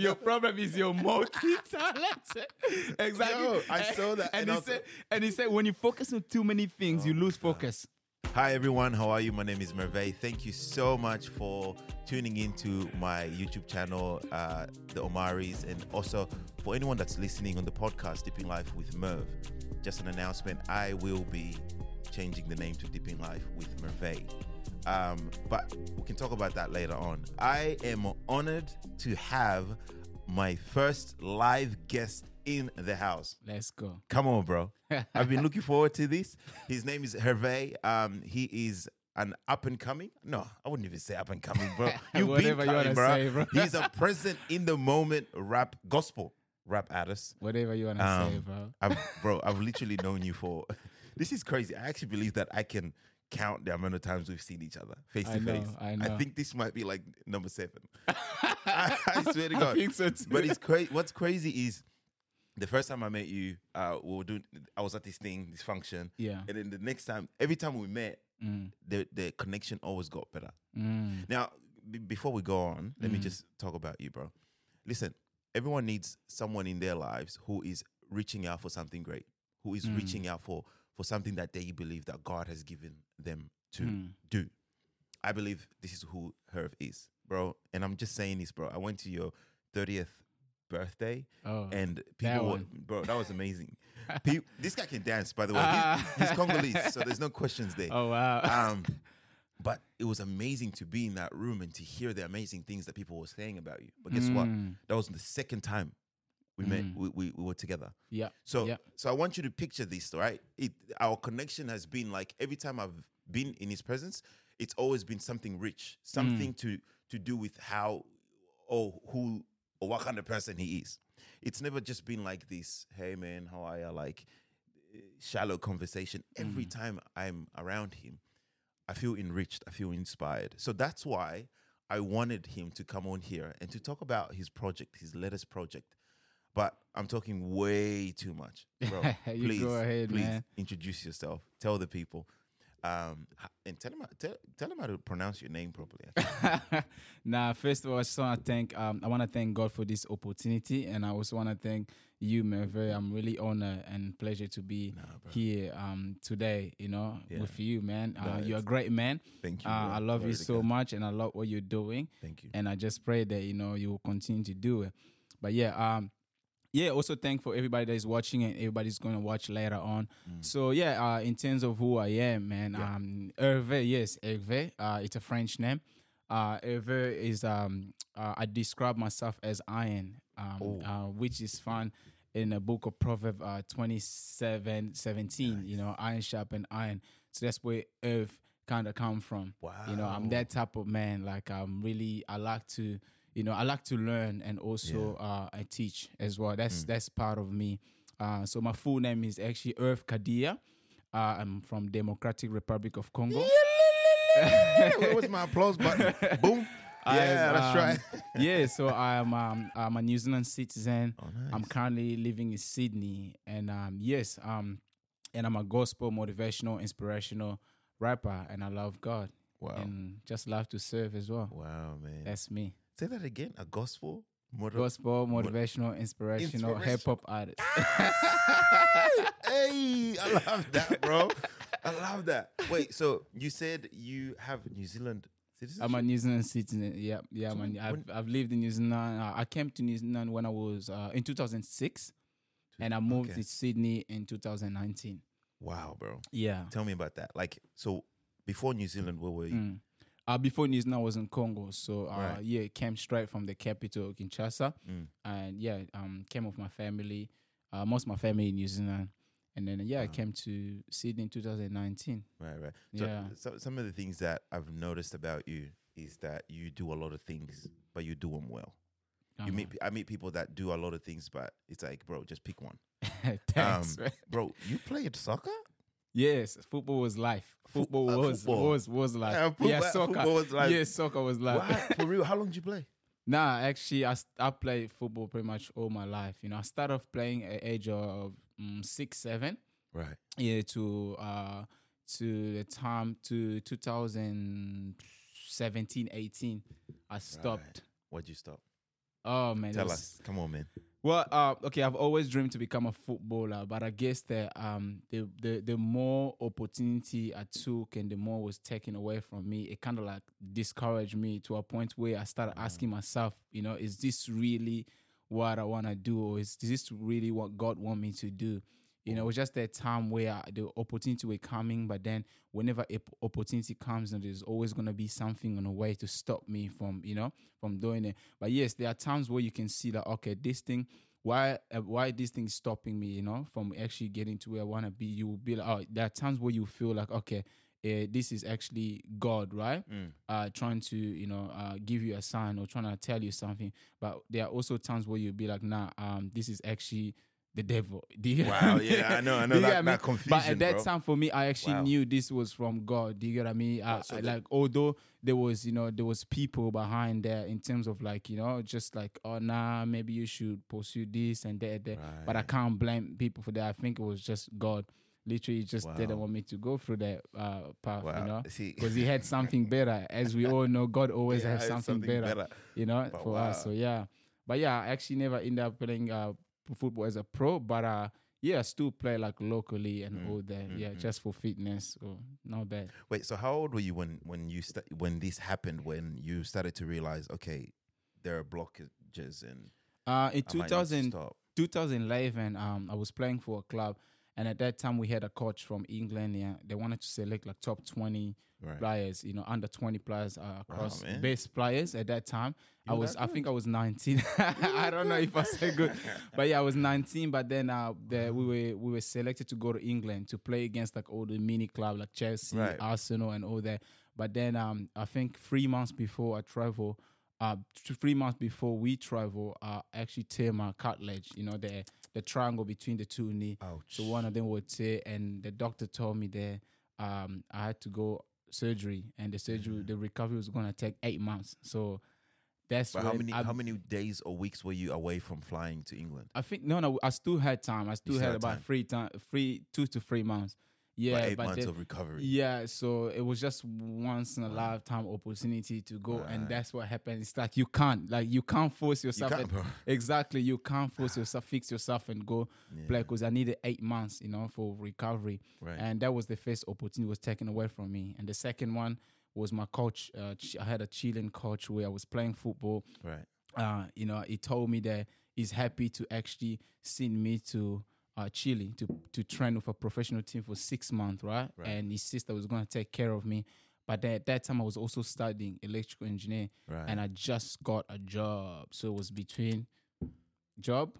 Your problem is your multi-talented. exactly. Yo, I saw that, And, and he said, and he said, when you focus on too many things, you lose focus. Hi everyone, how are you? My name is Merve. Thank you so much for tuning into my YouTube channel, uh, The Omaris, and also for anyone that's listening on the podcast, Dipping Life with Merv. Just an announcement: I will be changing the name to Dipping Life with Merve. Um, but we can talk about that later on. I am honored to have my first live guest in the house. Let's go. Come on, bro. I've been looking forward to this. His name is Hervé. Um, he is an up and coming. No, I wouldn't even say up and coming, bro. You've Whatever you wanna coming, say, bro. He's a present in the moment rap gospel rap artist. Whatever you want to say, Um, bro. I've, bro, I've literally known you for. This is crazy. I actually believe that I can count the amount of times we've seen each other face I to know, face. I know. I think this might be like number seven. I, I swear to God. I think so too. But it's crazy. What's crazy is the first time I met you, uh, we were doing. I was at this thing, this function. Yeah. And then the next time, every time we met, Mm, the the connection always got better. mm, Now, b- before we go on, let me Mm. just talk about you, bro. Listen, everyone needs someone in their lives who is reaching out for something great, who is Mm. reaching out for for something that they believe that God has given them to Mm. do. I believe this is who Herv is, bro. And I'm just saying this, bro. I went to your 30th birthday Oh, and people, were, bro, that was amazing. Pe- this guy can dance, by the way. Ah. He's, he's Congolese, so there's no questions there. oh wow. Um, but it was amazing to be in that room and to hear the amazing things that people were saying about you. But guess what? Mm, That was the second time we met. Mm. We, we, we were together. Yeah. So yeah. so I want you to picture this, right? It our connection has been like every time I've been in his presence, it's always been something rich, Mm. something to to do with how or who or what kind of person he is. It's never just been like this, hey man, how are you? Like shallow conversation. Every Mm. time I'm around him, I feel enriched, I feel inspired. So that's why I wanted him to come on here and to talk about his project, his latest project. But I'm talking way too much, bro. You please, go ahead, please man. introduce yourself. Tell the people, um, and tell them how, tell, tell them how to pronounce your name properly. nah, first of all, I just want to thank um, I want to thank God for this opportunity, and I also want to thank you, Merve. I'm really honored and pleasure to be Nah, here um today. You know, Yeah. with you, man. No, Uh, you're a great man. Thank you. Uh. I love you so God. much, and I love what you're doing. Thank you. and I just pray that you know you will continue to do it. But yeah, um, yeah. Also, thank for everybody that is watching and everybody's going to watch later on. So yeah, uh, in terms of who I am, man, Mm. Yeah. um, Hervé, yes, Hervé. Uh, it's a French name. Uh, Hervé is um, uh, I describe myself as iron, um, Oh. uh, which is found in the book of Proverbs uh, 27, 17, You know, iron sharpen iron. So that's where Earth kind of come from. Wow. You know, I'm that type of man. Like I'm really I like to, you know, I like to learn and also uh, I teach as well. Mm. That's that's part of me. Uh, so my full name is actually Earth Kadia. Uh, I'm from Democratic Republic of Congo. Where was my applause button? Boom. Yeah, that's um, right. yeah, so I'm um, I'm a New Zealand citizen. Oh, I'm currently living in Sydney, and um, yes, um, and I'm a gospel, motivational, inspirational rapper, and I love God Wow. and just love to serve as well. Wow, man. That's me. Say that again. A gospel? Motiv- Gospel, motivational, inspirational, Inspiration. hip hop artist. hey, I love that, bro. I love that. Wait, so you said you have New Zealand citizenship? I'm a New Zealand citizen. Yeah, yeah, So man. I've, when- I've lived in New Zealand. Uh, I came to New Zealand when I was uh, in 2006, and I moved okay. to Sydney in 2019. Wow, bro. Yeah. Tell me about that. Like, so before New Zealand, where were you? Mm. Uh, before New Zealand, I was in Congo. So, uh, Right. yeah, came straight from the capital, Kinshasa. Mm. And yeah, um, came with my family, uh, most of my family in New Zealand. And then, yeah, I came to Sydney in 2019. Right, right. So, Yeah. so some of the things that I've noticed about you is that you do a lot of things, but you do them well. You Uh-huh. meet, I meet people that do a lot of things, but it's like, bro, just pick one. Thanks, Um. Bro, you played soccer? Yes, football was life. Fo- Football uh, was football. was was life. Yeah, Yeah, soccer. football was life. Yes, soccer was life. For real? How long did you play? Nah, actually, I, I played football pretty much all my life. You know, I started off playing at age of um, six, seven. Right. Yeah, to uh to the time to 2017, 18. I stopped. Why'd you stop? Oh man, Tell was- us. Come on, man. Well, uh, okay, I've always dreamed to become a footballer, but I guess that um, the, the the more opportunity I took and the more was taken away from me, it kind of like discouraged me to a point where I started asking myself, you know, is this really what I want to do, or is this really what God want me to do? You know, it was just that time where the opportunity were coming, but then whenever a p- opportunity comes, and there's always gonna be something on the way to stop me from, you know, from doing it. But yes, there are times where you can see that okay, this thing, why, uh, why this thing is stopping me, you know, from actually getting to where I wanna be. You will be like, oh, there are times where you feel like okay. Uh, this is actually God, right? Mm. Uh, trying to, you know, uh, give you a sign or trying to tell you something. But there are also times where you'll be like, nah, um, this is actually the devil. Do you Wow, yeah, I know, I know that- I mean? that But at that bro. time, for me, I actually Wow. knew this was from God. Do you get what I mean? I, so I, like, although there was, you know, there was people behind there in terms of like, you know, just like, oh, nah, maybe you should pursue this and that, that. But I can't blame people for that. I think it was just God. Literally, just didn't want me to go through that uh, path, Wow. you know, because He had something better. As we all know, God always Yeah, has it's something, better, you know, But for us. So yeah, but yeah, I actually never ended up playing uh, football as a pro, but uh, yeah, I still play like locally and Mm, all that. Yeah, mm, mm. just for fitness. So not bad. Wait, so how old were you when when you sta- when this happened? When you started to realize, okay, there are blockages and Uh, in I might need to 2000, 2011, um, I was playing for a club, and at that time we had a coach from England. Yeah, they wanted to select like top 20 Right. players, you know, under 20 players uh, across man. best players at that time. I You were was, I think I was 19. I don't know if I said good, but yeah, I was 19. But then uh, the, we were we were selected to go to England to play against like all the mini club like Chelsea, Right. Arsenal, and all that. But then um, I think three months before I travel, uh, three months before we travel, uh, I actually tear my cartilage. You know the the triangle between the two knee. Ouch. So one of them would tear, and the doctor told me that um, I had to go surgery, and the surgery, the recovery was gonna take eight months. So that's how many I, how many days or weeks were you away from flying to England? I think no, no, I still had time. I still still had had about three time, three two to three months. Yeah, eight but months then- of recovery. yeah, so it was just once in a lifetime opportunity to go, and that's what happened. It's like you can't, like you can't force yourself. can't, and- bro. exactly, you can't force yourself, fix yourself, and go Yeah. play. Because I needed eight months, you know, for recovery, Right. and that was the first opportunity was taken away from me. And the second one was my coach. Uh, I had a Chilean coach where I was playing football Right. uh, you know, he told me that he's happy to actually send me to uh, Chile to to train with a professional team for six months, right? Right. And his sister was going to take care of me. But then at that time, I was also studying electrical engineer, Right. and I just got a job. So it was between job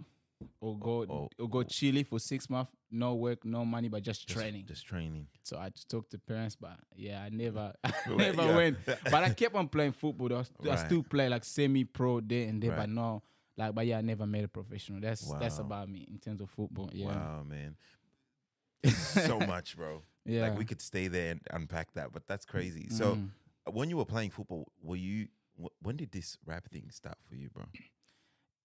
or go Oh, or go Chile for six months, no work, no money, but just, Just- training. Just training. So I talked to parents, but yeah, I never, I never yeah. went. But I kept on playing football. I, st- I still play like semi-pro there and there, Right. but no, like, but yeah, I never made a professional. That's that's about me in terms of football. Yeah, Wow, man. so much, bro. yeah. Like we could stay there and unpack that, but that's crazy. So Mm. when you were playing football, were you? wh- When did this rap thing start for you, bro?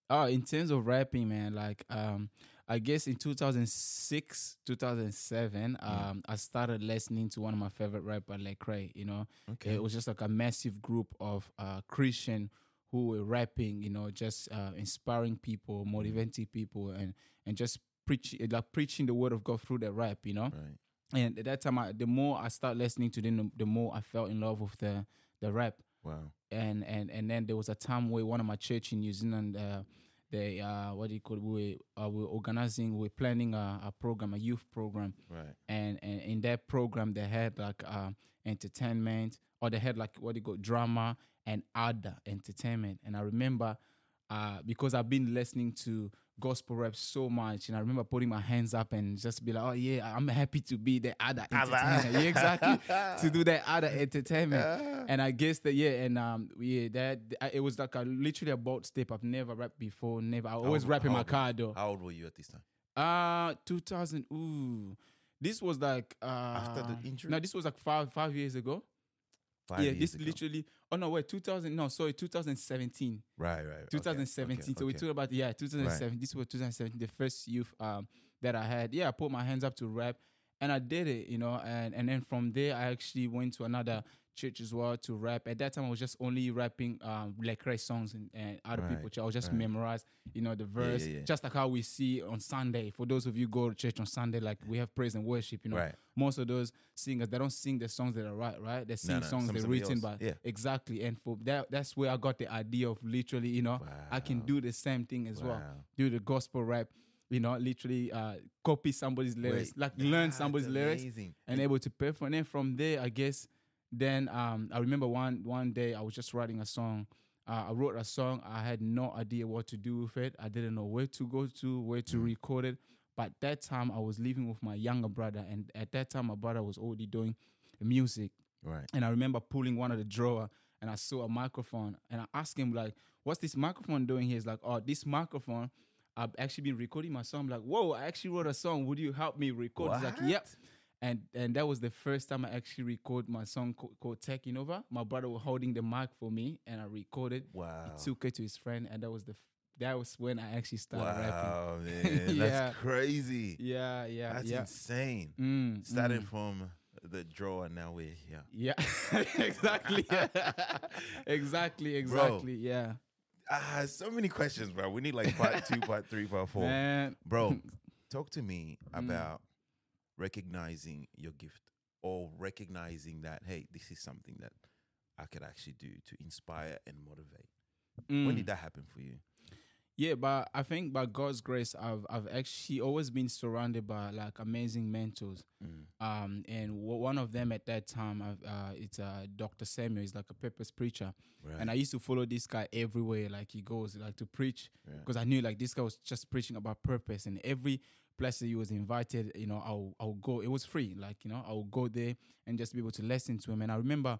Oh, in terms of rapping, man, like um, I guess in 2006, 2007, um, I started listening to one of my favorite rapper, Lecrae. You know, Okay. it was just like a massive group of uh, Christian who were rapping. You know, just uh, inspiring people, motivating people, and and just preaching, like preaching the word of God through the rap. You know, Right. and at that time, I, the more I started listening to them, the, more I fell in love with the the rap Wow. and and and then there was a time where one of my church in New Zealand, uh, they uh, what do you call it? we were, uh, we were organizing, we're planning a, a program, a youth program, Right. and and in that program they had like uh, entertainment, or they had like what do you call drama and other entertainment. And I remember uh, because I've been listening to gospel rap so much, and I remember putting my hands up and just be like, oh yeah, I'm happy to be the other entertainment. yeah, exactly to do that other entertainment. And I guess that yeah, and um yeah, that uh, it was like a literally a bold step. I've never rapped before, never. I always old- rap in my car though. How old were you at this time? Uh 2000. Ooh, this was like uh After the injury? No, this was like five five years ago. Five yeah, this ago. literally. Oh no, wait, 2000. No, sorry, 2017. Right. Right. 2017. okay, So we okay. talk about yeah, 2007. This was 2017, the first youth um that I had. Yeah, I put my hands up to rap, and I did it, you know. And and then from there, I actually went to another church as well to rap. At that time, I was just only rapping um, Lecrae songs and, and other Right, people. I was just right. memorize, you know, the verse, yeah, yeah. just like how we see on Sunday. For those of you who go to church on Sunday, like we have praise and worship. You know, Right. most of those singers they don't sing the songs that are right, right? They sing no, songs they're written else. by Yeah. exactly. And for that, that's where I got the idea of literally, you know, I can do the same thing as well. Do the gospel rap. You know, literally uh, copy somebody's lyrics, Wait, like learn somebody's lyrics and able to perform. And then from there, I guess, then um, I remember one one day I was just writing a song. Uh, I wrote a song. I had no idea what to do with it. I didn't know where to go to, where to Mm. record it. But that time I was living with my younger brother, and at that time my brother was already doing music. Right. And I remember pulling one of the drawer and I saw a microphone and I asked him like, "What's this microphone doing here?" He's like, "Oh, this microphone, I've actually been recording my song." I'm like, "Whoa, I actually wrote a song. Would you help me record?" He's like, "Yep." And and that was the first time I actually recorded my song called "Taking Over." My brother was holding the mic for me, and I recorded. Wow. Took it to his friend, and that was the that was when I actually started rapping. Wow, man. Yeah. That's crazy. Yeah, yeah, That's yeah. insane. Mm, Starting mm. from the drawer, now we're here. Yeah, exactly. exactly, exactly. Yeah. Ah, so many questions, bro. We need like part two, part three, part four. Man, Bro, talk to me Mm. about recognizing your gift or recognizing that, hey, this is something that I could actually do to inspire and motivate. When mm. did that happen for you? Yeah, but I think by God's grace, I've I've actually always been surrounded by like amazing mentors. Mm. Um, and w- one of them at that time, I've, uh, it's uh, Dr. Samuel. He's like a purpose preacher, Right. and I used to follow this guy everywhere. Like he goes like to preach Yeah. because I knew like this guy was just preaching about purpose, and every place that he was invited, you know, I'll I'll go. It was free, like you know, I'll go there and just be able to listen to him. And I remember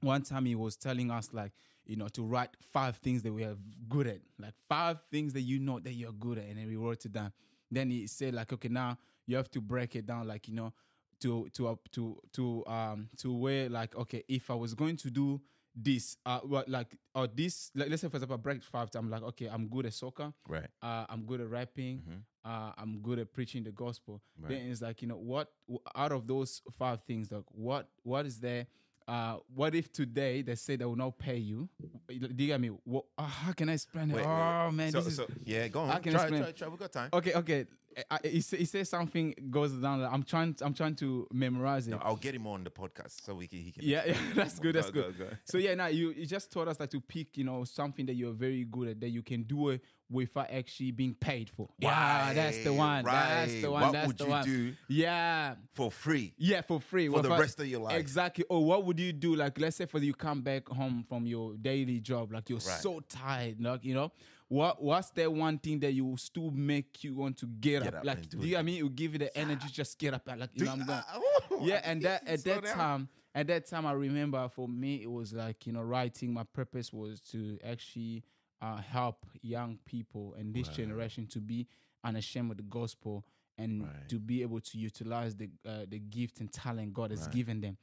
one time he was telling us like you know to write five things that we are good at like five things that you know that you're good at and then we wrote it down then he said like okay now you have to break it down like you know to to uh, to to um to where like okay if i was going to do this uh what like or this like, let's say for example I break five i'm like okay i'm good at soccer Right. uh, I'm good at rapping. Mhm. Uh, I'm good at preaching the gospel. Right. Then it's like you know what? Out of those five things, like what what is there? Uh, what if today they say they will not pay you? Do you get me? What, uh, how can I explain it? Wait, wait, oh wait. man, so, this is so, yeah, go I on. can Try, explain. try, try. We got time. okay. Okay, I, he, say, he says something goes down. I'm trying. I'm trying to memorize it. No, I'll get him on the podcast so we can. He can. Yeah, yeah, that's good. That's Go, good. go, go. So yeah, now you, you just taught us like to pick, you know, something that you're very good at that you can do it without actually being paid for. Yeah, that's the Right, one. That's the one. What that's would the you one. do Yeah, for free yeah, for free for the rest of your life? Exactly. Or what would you do? Like, let's say for you come back home from your daily job, like you're Right. so tired, like you know, what what's that one thing that you will still make you want to get, Get up? up Like, do you know what I mean? It will give you the energy, just get up, like you know, I'm going. Oh, yeah, and that at that time, at that time, I remember for me it was like you know, writing. My purpose was to actually uh, help young people and this Wow. generation to be unashamed of the gospel and Right. to be able to utilize the uh, the gift and talent God has Right. given them.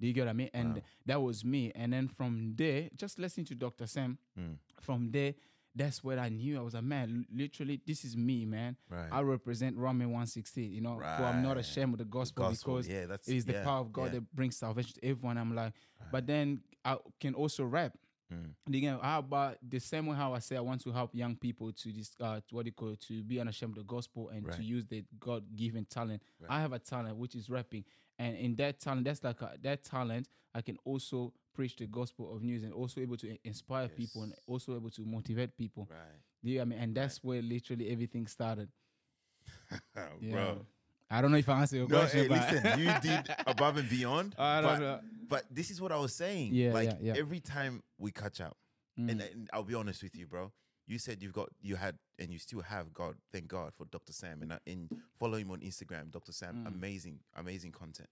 Do you get what I mean? And Wow. that was me. And then from there, just listening to Dr. Sam, Mm. from there, that's what I knew. I was like, man, literally, this is me, man. Right. I represent Roman 116, you know, for I'm not ashamed of the gospel, Gospel, because yeah, that's it is the yeah, power of God yeah. that brings salvation to everyone. I'm like, but then I can also rap. Mm. And Again, how about the same way how I say I want to help young people to this, uh, to what you call it, to be unashamed of the gospel and Right. to use the God given talent. Right. I have a talent which is rapping, and in that talent, that's like a, that talent, I can also preach the gospel of news and also able to i- inspire people and also able to motivate people. Right. Do you get me? And that's where literally everything started. Yeah. Bro. I don't know if I answered your No, question, hey, but listen, you did above and beyond. I don't but, know. but this is what I was saying. Yeah, like yeah, yeah. every time we catch up, Mm. and, and I'll be honest with you, bro. You said you've got, you had, and you still have God. Thank God for Dr. Sam, and I- and follow him on Instagram, Dr. Sam. Mm. Amazing, amazing content.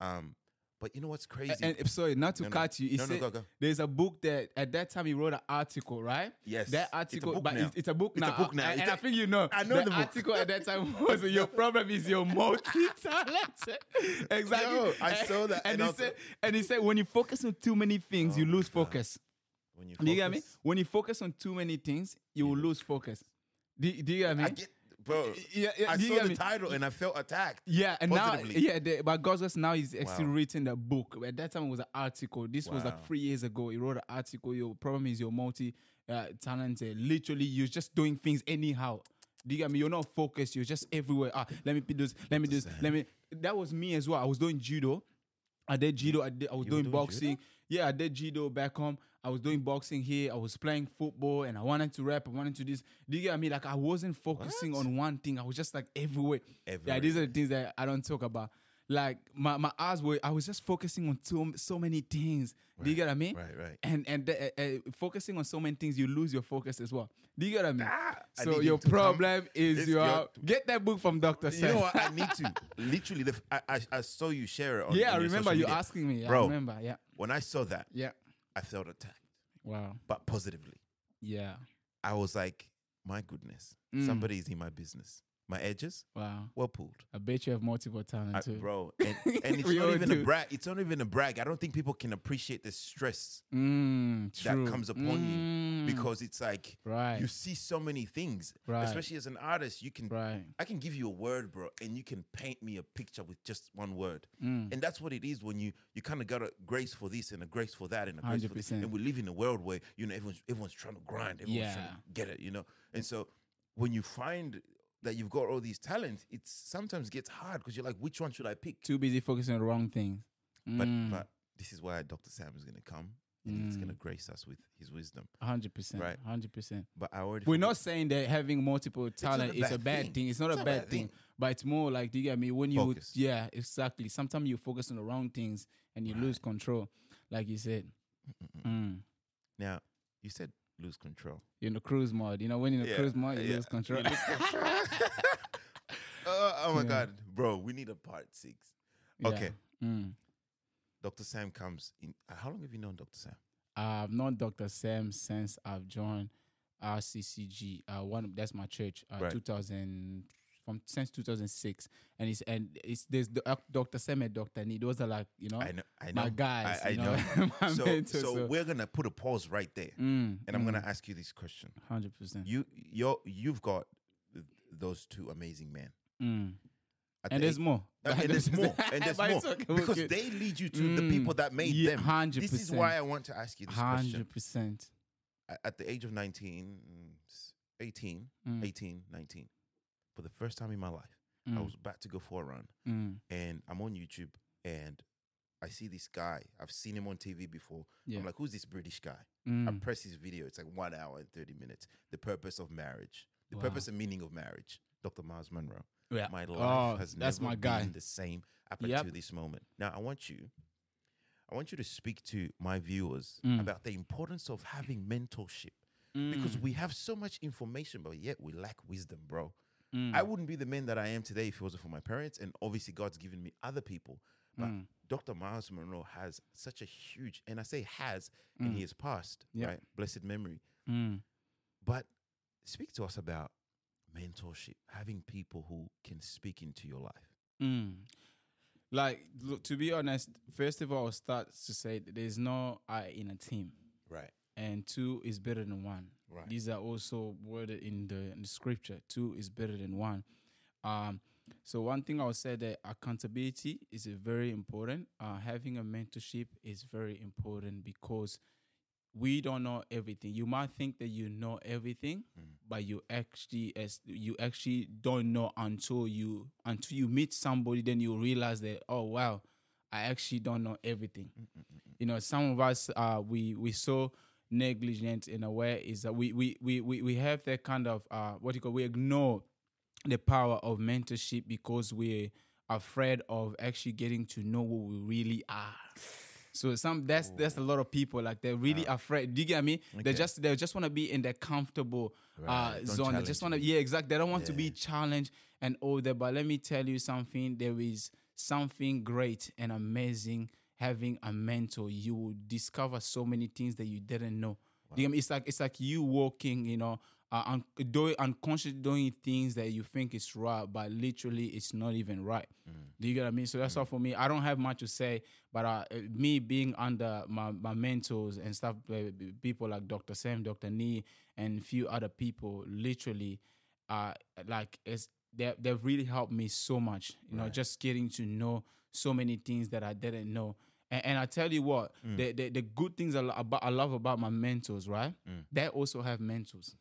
Um, but you know what's crazy? And, and sorry, not to No, no. cut you. he No, no, said go, go. There's a book that at that time he wrote an article, right? Yes, That article, but it's, it's a book It's a book now. It's and a- I think you know. I know the book. article at that time was your problem is your multi-talented. exactly. Yo, I saw that, And, and he also- said, and he said, when you focus on too many things, you Oh lose my God. focus. When you Do you get me? focus- When you focus on too many things, you will lose focus. Do, do you get me? I get, bro. Yeah, yeah, I saw the me? title and I felt attacked. Yeah, and now, yeah, the, but God's grace now he's actually Wow. written a book. At that time, it was an article. This was like three years ago. He wrote an article. Your problem is you're multi uh, talented. Literally, you're just doing things anyhow. Do you get me? You're not focused. You're just everywhere. Ah, let me do this. Let me do this. Let me. That was me as well. I was doing judo. I did judo. I, did, I was You doing, doing boxing. Yeah, I did judo back home. I was doing boxing here. I was playing football, and I wanted to rap. I wanted to this. Do you get me? Like I wasn't focusing What? on one thing. I was just like everywhere. Yeah, these are the things that I don't talk about. Like my, my eyes were, I was just focusing on so so many things. Do you get what I mean? Right, right. And and the, uh, uh, focusing on so many things, you lose your focus as well. Do you get what I mean? Ah, so need your to come. problem is It's you your- get that book from Doctor You know what? I need to. Literally, the, I, I, I saw you share it on yeah, on I remember you asking me. I Bro. remember. Yeah, When I saw that, yeah. I felt attacked, Wow. but positively. Yeah. I was like, my goodness, Mm. somebody is in my business. My edges, Wow. well pulled. I bet you have multiple talent I- too. bro, and, and it's not even a brag. It's not even a brag. I don't think people can appreciate the stress Mm, that comes upon you Mm, because it's like right, you see so many things. Right. Especially as an artist, you can right. I can give you a word, bro, and you can paint me a picture with just one word. Mm. And that's what it is when you you kind of got a grace for this and a grace for that and a grace for this. And we live in a world where you know everyone's everyone's trying to grind, everyone's trying to Yeah. get it, you know. And so when you find that you've got all these talents, it sometimes gets hard because you're like, which one should I pick? Too busy focusing on the wrong things. But Mm, but this is why Dr. Sam is gonna come and he's gonna grace us with his wisdom. hundred percent, Right. hundred percent. But I already We're forgot- not saying that having multiple talent is a bad bad thing. thing. It's not It's a bad thing. but it's more like, do you get me? When you, yeah, exactly. Sometimes you focus on the wrong things and you lose control, like you said. Mm. now you said lose control. You're in the cruise mode. You know, when you're in the Yeah, cruise mode, you yeah, lose control. you lose control. Uh, oh my Yeah. god, bro, we need a part six. Okay. Mm. Dr. Sam comes in. uh, How long have you known Dr. Sam? I've known Dr. Sam since I've joined RCCG. Uh, one that's my church. Uh, Right. 2000 from since 2006, and it's and it's there's the, uh, Dr. And Dr. Nee. Those are like you know, I know. I know. my guys. I, I you know. know, so, mentors, so we're gonna put a pause right there, mm, and I'm gonna ask you this question. hundred percent. You, you're, you've got th- those two amazing men. Mm. And the there's more. Uh, and there's more. And there's more. it's okay, we're because good. they lead you to the Mm, people that made yeah, them. This is 100%. why I want to ask you this question. Hundred percent. At- At the age of 19, mm, 18, Mm. 18, 19, for the first time in my life, I was about to go for a run. Mm. and I'm on YouTube and I see this guy. I've seen him on TV before. Yeah. I'm like, who's this British guy? I Mm. press his video. It's like one hour and 30 minutes. The purpose of marriage. The Wow. purpose and meaning of marriage. Dr. Myles Munroe. Yeah. My life Oh, has that's never my guy. been the same up Yep. until this moment. Now I want you, I want you to speak to my viewers Mm. about the importance of having mentorship. Because Mm. we have so much information, but yet we lack wisdom, bro. Mm. I wouldn't be the man that I am today if it wasn't for my parents. And obviously, God's given me other people. But Mm. Dr. Myles Munroe has such a huge, and I say has, and he has passed, Mm. Yeah. right? Blessed memory. Mm. But speak to us about mentorship, having people who can speak into your life. Mm. Like, look, to be honest, first of all, I'll start to say that there's no I in a team, Right. and two is better than one. Right. These are also worded in the, in the scripture. Two is better than one. Um, so one thing I would say that accountability is a very important. Uh, having a mentorship is very important because we don't know everything. You might think that you know everything, but you actually as you actually don't know until you until you meet somebody. Then you realize that oh wow, I actually don't know everything. You know, some of us uh, we we so negligent in a way is that we we we we, we have that kind of uh, what you call we ignore the power of mentorship because we're afraid of actually getting to know who we really are. So some that's that's a lot of people like they're really afraid. Do you get me? They Okay. just they just want to be in their comfortable uh, Right. Don't zone. They just want to yeah exactly. They don't want to be challenged and all that. But let me tell you something. There is something great and amazing having a mentor. You will discover so many things that you didn't know. Do you get me? It's like it's like you walking, you know, uh, un- doing unconsciously doing things that you think is right, but literally it's not even right. Do you get what I mean? So that's all for me. I don't have much to say, but uh, uh, me being under my, my mentors and stuff, uh, people like Dr. Sam, Dr. Nee, and a few other people, literally, uh, like it's they they've really helped me so much. You know, just getting to know so many things that I didn't know. And, and I tell you what, Mm. the, the the good things I, about, I love about my mentors, right? Mm. They also have mentors.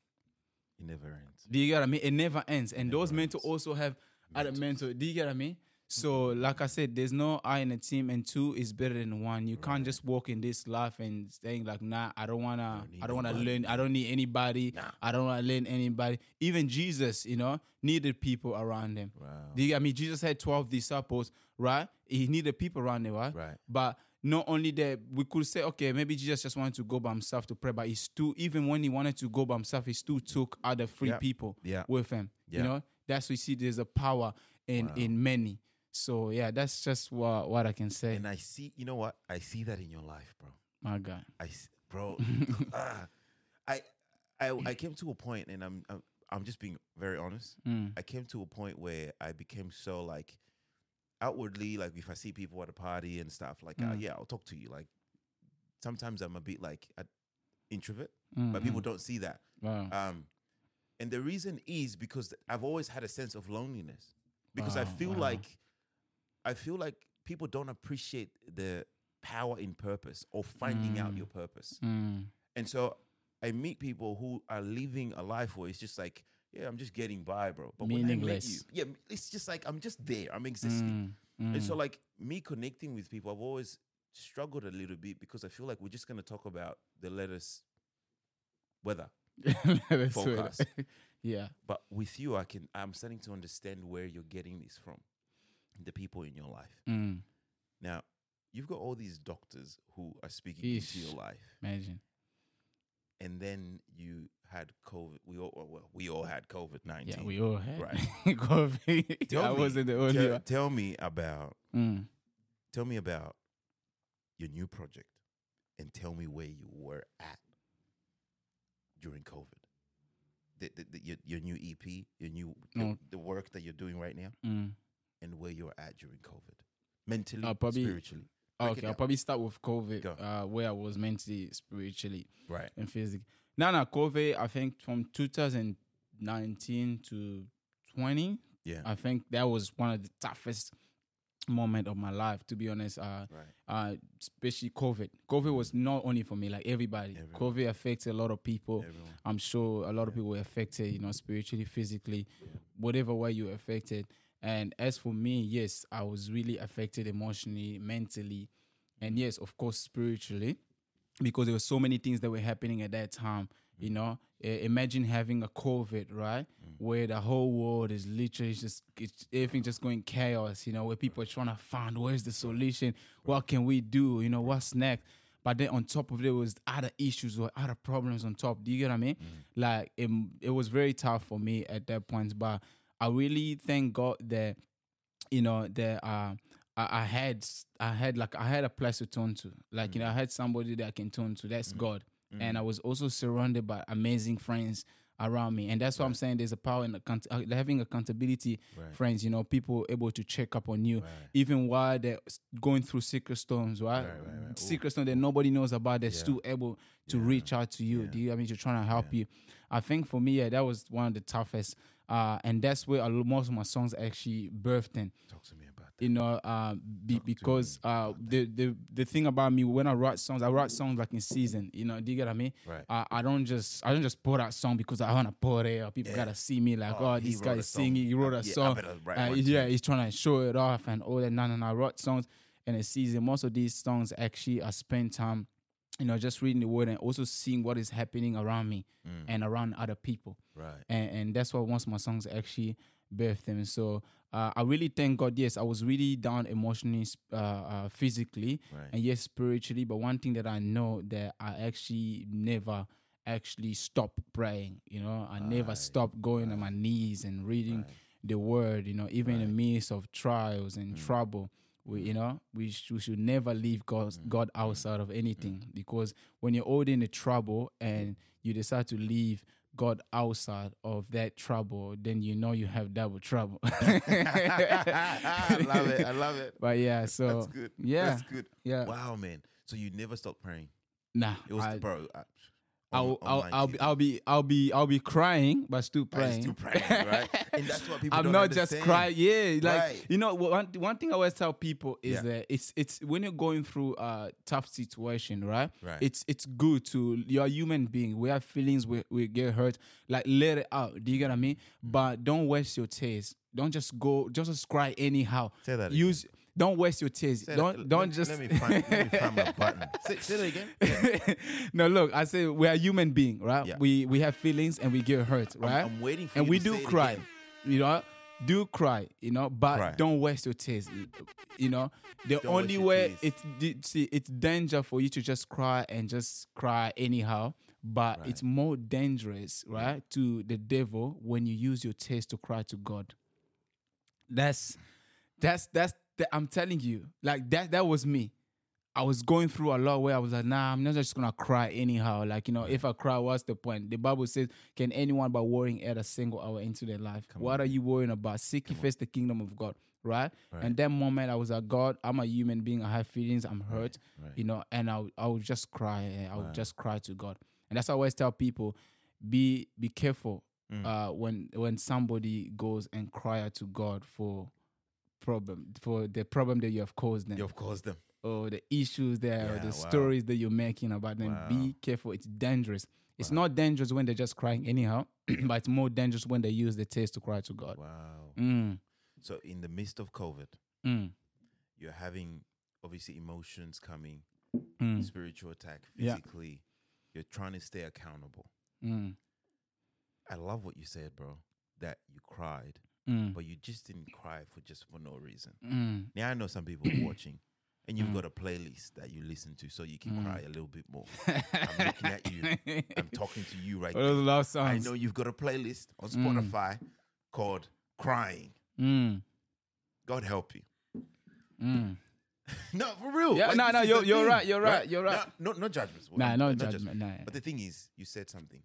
It never ends. Do you get what I mean? It never ends. And those never mentors also have other mentors. Do you get what I mean? So, like I said, there's no I in a team, and two is better than one. You can't just walk in this life and saying like, "Nah, I don't wanna, I don't wanna learn. I don't need anybody. Nah. I don't wanna learn anybody." Even Jesus, you know, needed people around him. Wow. You get? Jesus had twelve disciples, right? He needed people around him, right? Right. But not only that, we could say, okay, maybe Jesus just wanted to go by himself to pray, but he still, even when he wanted to go by himself, he still took other free Yeah. people Yeah. with him. Yeah. You know, that's we see there's a power in Wow. in many. So yeah, that's just what what I can say. And I see, you know what? I see that in your life, bro. My God. I, s- bro, ah, I, I, I came to a point, and I'm, I'm, I'm just being very honest. Mm. I came to a point where I became so like outwardly, like if I see people at a party and stuff, like uh, Mm. yeah, I'll talk to you. Like sometimes I'm a bit like an introvert, Mm, but people mm. don't see that. Wow. Um, and the reason is because I've always had a sense of loneliness because I feel wow. like I feel like people don't appreciate the power in purpose or finding out Mm. your purpose. Mm. And so I meet people who are living a life where it's just like, yeah, I'm just getting by, bro. But when I met you, Meaningless. yeah, it's just like I'm just there. I'm existing. Mm. And so Mm. like me connecting with people, I've always struggled a little bit because I feel like we're just gonna talk about the latest weather. Focus. yeah. But with you, I can I'm starting to understand where you're getting this from. The people in your life. Mm. Now, you've got all these doctors who are speaking into your life. Imagine. And then you had COVID. We all well, we all had COVID nineteen. Yeah, we all had Right. COVID. Tell I me- wasn't the only tell, one. tell me about Mm. tell me about your new project and tell me where you were at during COVID. The, the, the, your, your new EP, your new your- No. the work that you're doing right now, Mm. And where you're at during COVID, mentally, Uh, probably- spiritually. Break Okay, I'll probably start with COVID, uh, where I was mentally, spiritually, Right. and physically. Now, now, COVID, I think from 2019 to 20, Yeah. I think that was one of the toughest moment of my life, to be honest. Uh, right. uh, especially COVID. COVID was not only for me, like everybody. Everyone. COVID affected a lot of people. Everyone. I'm sure a lot of people were affected, you know, spiritually, physically, whatever way you were affected. And as for me, yes, I was really affected emotionally, mentally, and yes, of course, spiritually, because there were so many things that were happening at that time. You know, imagine having a COVID, right, mm. where the whole world is literally just it's, everything just going chaos. You know, where people are trying to find where's the solution, what can we do, you know, what's next. But then on top of it was other issues or other problems on top. Do you get what I mean? Mm. Like it, it was very tough for me at that point. But I really thank God that you know that uh, I, I had I had like I had a place to turn to. Like you know I had somebody that I can turn to. That's God. And I was also surrounded by amazing friends around me, and that's why I'm saying there's a power in account- uh, having accountability Right. friends. You know, people able to check up on you, Right. even while they're going through secret storms, right? Right, right, right. Secret storm that nobody knows about. They're Yeah. still able to Yeah. reach out to you. Yeah. Do you? I mean, to trying to help you. I think for me, yeah, that was one of the toughest, uh, and that's where most of my songs actually birthed in Talk to me about that. you know, uh, be, because uh, the, the the thing about me when I write songs, I write songs like in season. You know, do you get what I mean? Right. I, I don't just I don't just put out song because I want to put it or people Yeah. gotta see me like, Oh, oh, this guy is singing. He wrote Uh, a yeah, song. Uh, one yeah, he's trying to show it off and all that. No, no, no. I wrote songs in a season. Most of these songs actually I spend time, you know, just reading the word and also seeing what is happening around me Mm. and around other people Right. and, and that's what once my songs actually birthed them. So uh, I really thank God. Yes, I was really down emotionally, uh, uh, physically, Right. and yes, spiritually. But one thing that I know that I actually never actually stopped praying. You know, I never Right, stopped going on my knees and reading Right. the Word. You know, even in the midst of trials and Mm. trouble. We, you mm. know, we, sh- we should never leave God, Mm. God mm. outside of anything mm. because when you're already in the trouble and you decide to leave God outside of that trouble, then you know you have double trouble. I love it. I love it. But yeah, so That's good. yeah, That's good. yeah, Wow, man. So you never stopped praying. nah, It was I- bro. I, I'll, I'll, I'll, be, I'll be, I'll be, I'll be crying, but still praying. still praying, right? And that's what people I'm not understand. just crying. Yeah, like Right. you know, one one thing I always tell people is Yeah. that it's it's when you're going through a tough situation, right? Right. It's it's good to you're a human being. We have feelings. We we get hurt. Like let it out. Do you get what I mean? Mm. But don't waste your tears. Don't just go. Just, just cry anyhow. Say that Use. Don't waste your tears. Say don't that- don't let, just. let me find, let me find my button. Say, say that again. no, look. I say we're a human being, right? Yeah. We we have feelings and we get hurt, I'm- right? I'm waiting for and you we to do say cry. You know, do cry. You know, but Cry. don't waste your tears. You know, the Don't only way tears. it's see it's danger for you to just cry and just cry anyhow. But Right. it's more dangerous, right, to the devil when you use your tears to cry to God. That's that's that's I'm telling you, like that that was me. I was going through a lot where I was like, nah, I'm not just gonna cry anyhow. Like, you know, if I cry, what's the point? The Bible says, Can anyone by worrying add a single hour into their life? what are you worrying about? Seek ye first the kingdom of God, right? And that moment I was like, God, I'm a human being, I have feelings, I'm hurt, right. you know, and I I would just cry. I would just cry to God. And that's why I always tell people, be be careful Mm. uh when when somebody goes and cry out to God for problem for the problem that you have caused them You have caused them. or the issues there or the wow. stories that you're making about them. Wow. Be careful. It's dangerous. It's not dangerous when they're just crying anyhow, but it's more dangerous when they use the tears to cry to God. Wow. Mm, So in the midst of COVID, mm, you're having obviously emotions coming, mm, spiritual attack, Yeah. physically. You're trying to stay accountable. mm, I love what you said, bro. That you cried, mm, but you just didn't cry for just for no reason. mm. Now I know some people watching, and you've got a playlist that you listen to, so you can Mm. cry a little bit more. I'm looking at you. I'm talking to you right What now. love I know you've got a playlist on Mm. Spotify called "Crying." Mm, God help you. mm. no, for real. Yeah, no, no, you're- you're thing, right, you're right, you're right. No, no, no judgments. Nah, no no judgment. Nah. But the thing is, you said something.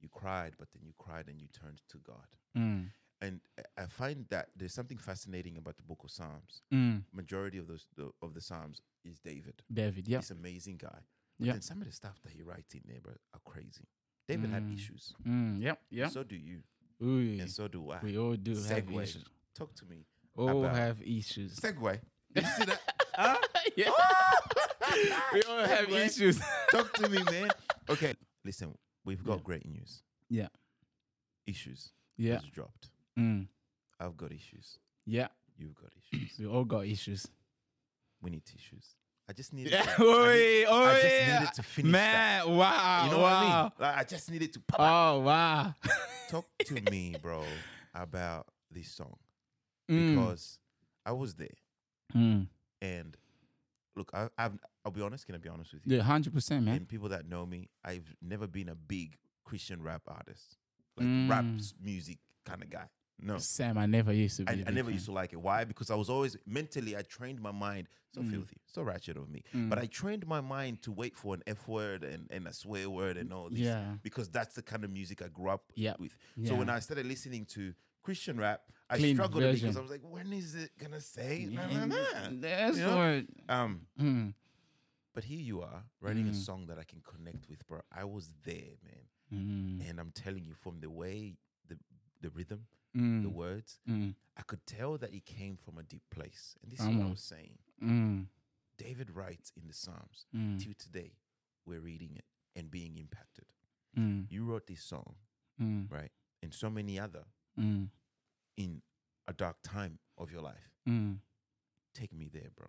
You cried, but then you cried and you turned to God. Mm, And I- find that there's something fascinating about the book of Psalms. mm. Majority of those the, of the Psalms is David. David, yeah. He's an amazing guy. But Yeah. then some of the stuff that he writes in there bro, are crazy. David had Mm. issues. Mm, yeah, yeah. So do you. Ooh, And so do I. we all do have issues. Talk to me. All have issues. Segue. Did you see that? yeah. we all have issues. Talk to me, man. Okay. Listen, we've got Yeah. great news. Yeah. Issues. Yeah. dropped. Mm. I've got issues. Yeah. You've got issues. We all got issues. we need tissues. I just needed. Yeah. to, Oh, I, need- oh, I just needed to finish that. Man, wow. You know wow. what I mean? Like, I just needed to pop. Oh, wow. talk to me, bro, about this song Mm, because I was there mm. and look, I, I've, I'll be honest. Can I be honest with you? Yeah, 100%, man. And people that know me, I've never been a big Christian rap artist, like Mm. rap music kind of guy. No, Sam, I never used to be. I, a I big never fan. used to like it. Why? Because I was always mentally, I trained my mind so Mm. filthy, so ratchet of me. Mm. But I trained my mind to wait for an F word and, and a swear word and all this. Yeah. Because that's the kind of music I grew up Yeah. with. So when I started listening to Christian rap, I Clean struggled bit because. I was like, when is it gonna say? Yeah, Nah, nah, nah. That's You know? what. Um, Mm, but here you are writing a Mm. song that I can connect with, bro. I was there, man, mm, and I'm telling you, from the way the the rhythm, mm, the words, mm, I could tell that it came from a deep place. And this is what I was saying. mm, David writes in the Psalms, mm, till today, we're reading it and being impacted. mm, You wrote this song, mm, right? And so many other mm, in a dark time of your life. mm. Take me there, bro.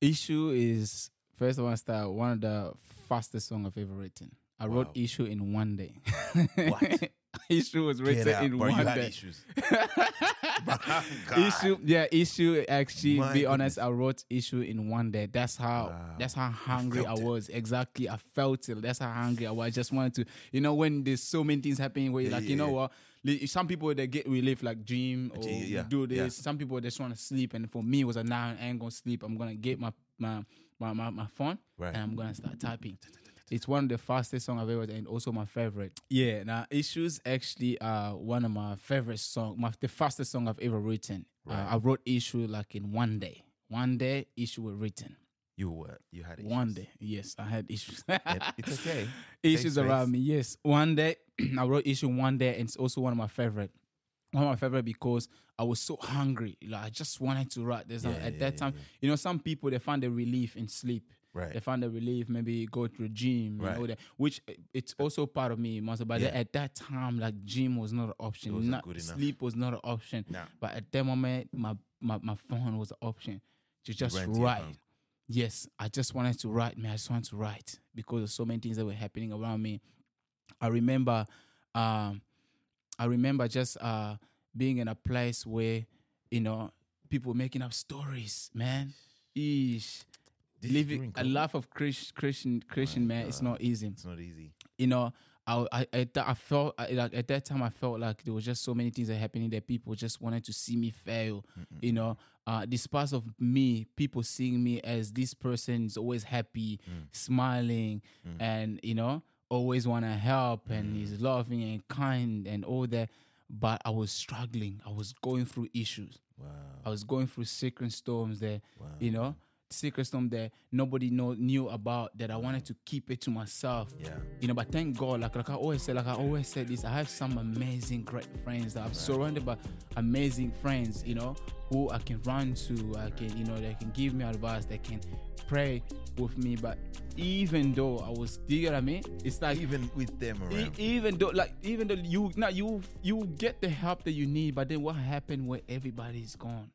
Issue is first want to start one of the fastest song I've ever written. I wrote issue in one day. What? issue was written out, in bro. One day. issues. Issue, yeah, issue. Actually, My be honest. I wrote issue in one day. That's how. Wow. That's how hungry I it. was. Exactly, I felt it. That's how hungry I was. I just wanted to, you know, when there's so many things happening, where you're Yeah, like, yeah, you know what? Some people they get relief, like dream or yeah, do this. Some people just want to sleep, and for me, it was a now I ain't gonna sleep. I'm gonna get my my my my, my phone Right. and I'm gonna start typing. It's one of the fastest songs I've ever and also my favorite. Yeah, now Issues actually are one of my favorite song, my the fastest song I've ever written. Uh, I wrote Issue like in one day. One day, Issue was written. You were you had issues. One day, yes, I had issues. It's okay. issues around me. Yes, one day I wrote issue one day, and it's also one of my favorite. One of my favorite because I was so hungry. Like I just wanted to write. There's Yeah, at yeah, that yeah, time, you know, some people they find a relief in sleep. Right. They find a relief, maybe go to a gym, Right. you know, that, which uh, it's also part of me, Master. But Yeah. at that time, like gym was not an option. Not, good enough. sleep was not an option. Nah. But at that moment, my, my, my phone was an option to just write. Yes, I just wanted to write, man. I just wanted to write because of so many things that were happening around me. I remember, um, I remember just uh, being in a place where, you know, people making up stories, man. Eesh. Living a life of Chris, Christian, Christian My man, it's not easy It's not easy. you know, I I I felt I, like at that time I felt like there was just so many things that happening that people just wanted to see me fail. You know, uh, despite of me, people seeing me as this person is always happy, mm. smiling, mm. and you know, always want to help and mm. he's loving and kind and all that. But I was struggling. I was going through issues. Wow. I was going through secret storms that Wow. you know, secret storm that nobody know, knew about that I wanted to keep it to myself. Yeah. You know, but thank God, like like I always say, like I always said this, I have some amazing great friends that I'm surrounded by amazing friends, you know, who I can run to, I can, you know, they can give me advice, they can pray with me. But even though I was do you get what I mean? It's like Even with them E- even though like even though you now you you get the help that you need but then what happened when everybody's gone